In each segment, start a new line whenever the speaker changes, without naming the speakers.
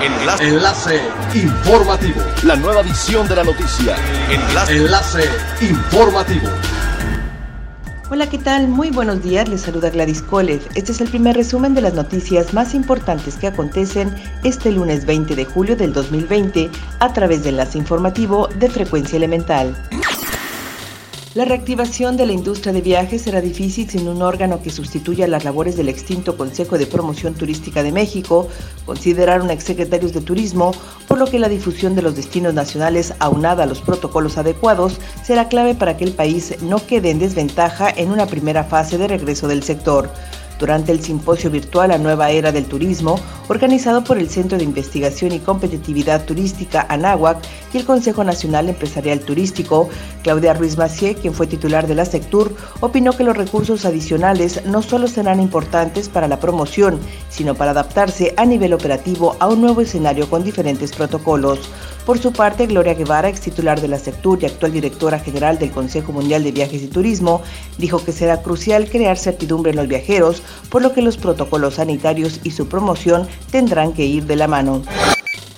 Enlace. Enlace informativo.
La nueva edición de la noticia.
Enlace. Enlace informativo.
Hola, ¿qué tal? Muy buenos días, les saluda Gladys Kolev. Este es el primer resumen de las noticias más importantes que acontecen este lunes 20 de julio del 2020 a través del enlace informativo de Frecuencia Elemental. La reactivación de la industria de viajes será difícil sin un órgano que sustituya las labores del extinto Consejo de Promoción Turística de México, consideraron exsecretarios de Turismo, por lo que la difusión de los destinos nacionales aunada a los protocolos adecuados será clave para que el país no quede en desventaja en una primera fase de regreso del sector durante el simposio virtual La Nueva Era del Turismo, organizado por el Centro de Investigación y Competitividad Turística ANAHUAC y el Consejo Nacional Empresarial Turístico, Claudia Ruiz Macié, quien fue titular de la Sectur, opinó que los recursos adicionales no solo serán importantes para la promoción, sino para adaptarse a nivel operativo a un nuevo escenario con diferentes protocolos. Por su parte, Gloria Guevara, ex titular de la Sectur y actual directora general del Consejo Mundial de Viajes y Turismo, dijo que será crucial crear certidumbre en los viajeros, por lo que los protocolos sanitarios y su promoción tendrán que ir de la mano.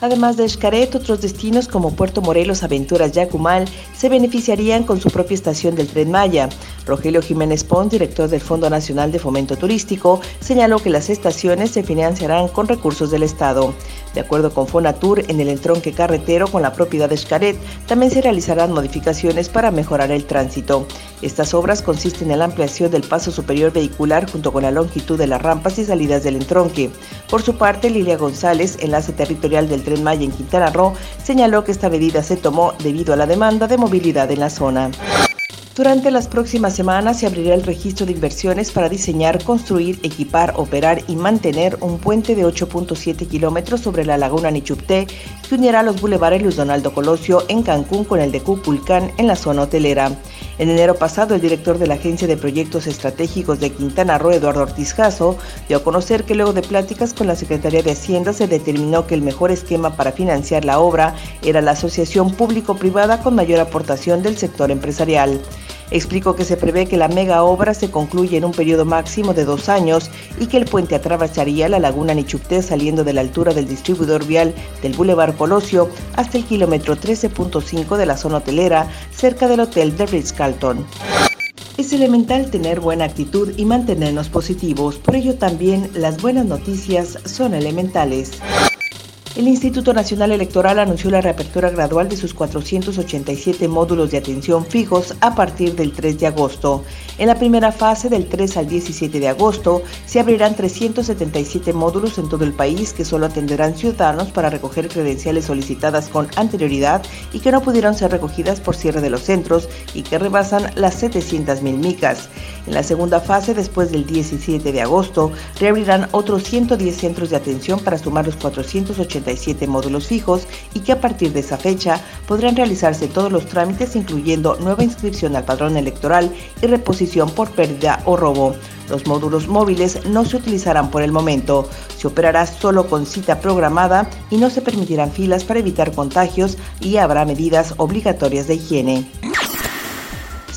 Además de Xcaret, otros destinos como Puerto Morelos, Aventuras y Acumal se beneficiarían con su propia estación del Tren Maya. Rogelio Jiménez Pons, director del Fondo Nacional de Fomento Turístico, señaló que las estaciones se financiarán con recursos del Estado. De acuerdo con Fonatur, en el entronque carretero con la propiedad de Xcaret también se realizarán modificaciones para mejorar el tránsito. Estas obras consisten en la ampliación del paso superior vehicular junto con la longitud de las rampas y salidas del entronque. Por su parte, Lilia González, enlace territorial del Tren Maya en Quintana Roo, señaló que esta medida se tomó debido a la demanda de movilidad en la zona. Durante las próximas semanas se abrirá el registro de inversiones para diseñar, construir, equipar, operar y mantener un puente de 8.7 kilómetros sobre la laguna Nichupté que unirá los bulevares Luis Donaldo Colosio en Cancún con el de Cuculcán en la zona hotelera. En enero pasado, el director de la Agencia de Proyectos Estratégicos de Quintana Roo, Eduardo Ortiz Jasso, dio a conocer que luego de pláticas con la Secretaría de Hacienda se determinó que el mejor esquema para financiar la obra era la asociación público-privada con mayor aportación del sector empresarial. Explicó que se prevé que la mega obra se concluya en un periodo máximo de dos años y que el puente atravesaría la laguna Nichupté saliendo de la altura del distribuidor vial del Boulevard Colosio hasta el kilómetro 13.5 de la zona hotelera cerca del hotel de Ritz-Carlton. Es elemental tener buena actitud y mantenernos positivos, por ello también las buenas noticias son elementales. El Instituto Nacional Electoral anunció la reapertura gradual de sus 487 módulos de atención fijos a partir del 3 de agosto. En la primera fase, del 3 al 17 de agosto, se abrirán 377 módulos en todo el país que solo atenderán ciudadanos para recoger credenciales solicitadas con anterioridad y que no pudieron ser recogidas por cierre de los centros y que rebasan las 700.000 micas. En la segunda fase, después del 17 de agosto, reabrirán otros 110 centros de atención para sumar los 480 módulos fijos y que a partir de esa fecha podrán realizarse todos los trámites incluyendo nueva inscripción al padrón electoral y reposición por pérdida o robo. Los módulos móviles no se utilizarán por el momento. Se operará solo con cita programada y no se permitirán filas para evitar contagios y habrá medidas obligatorias de higiene.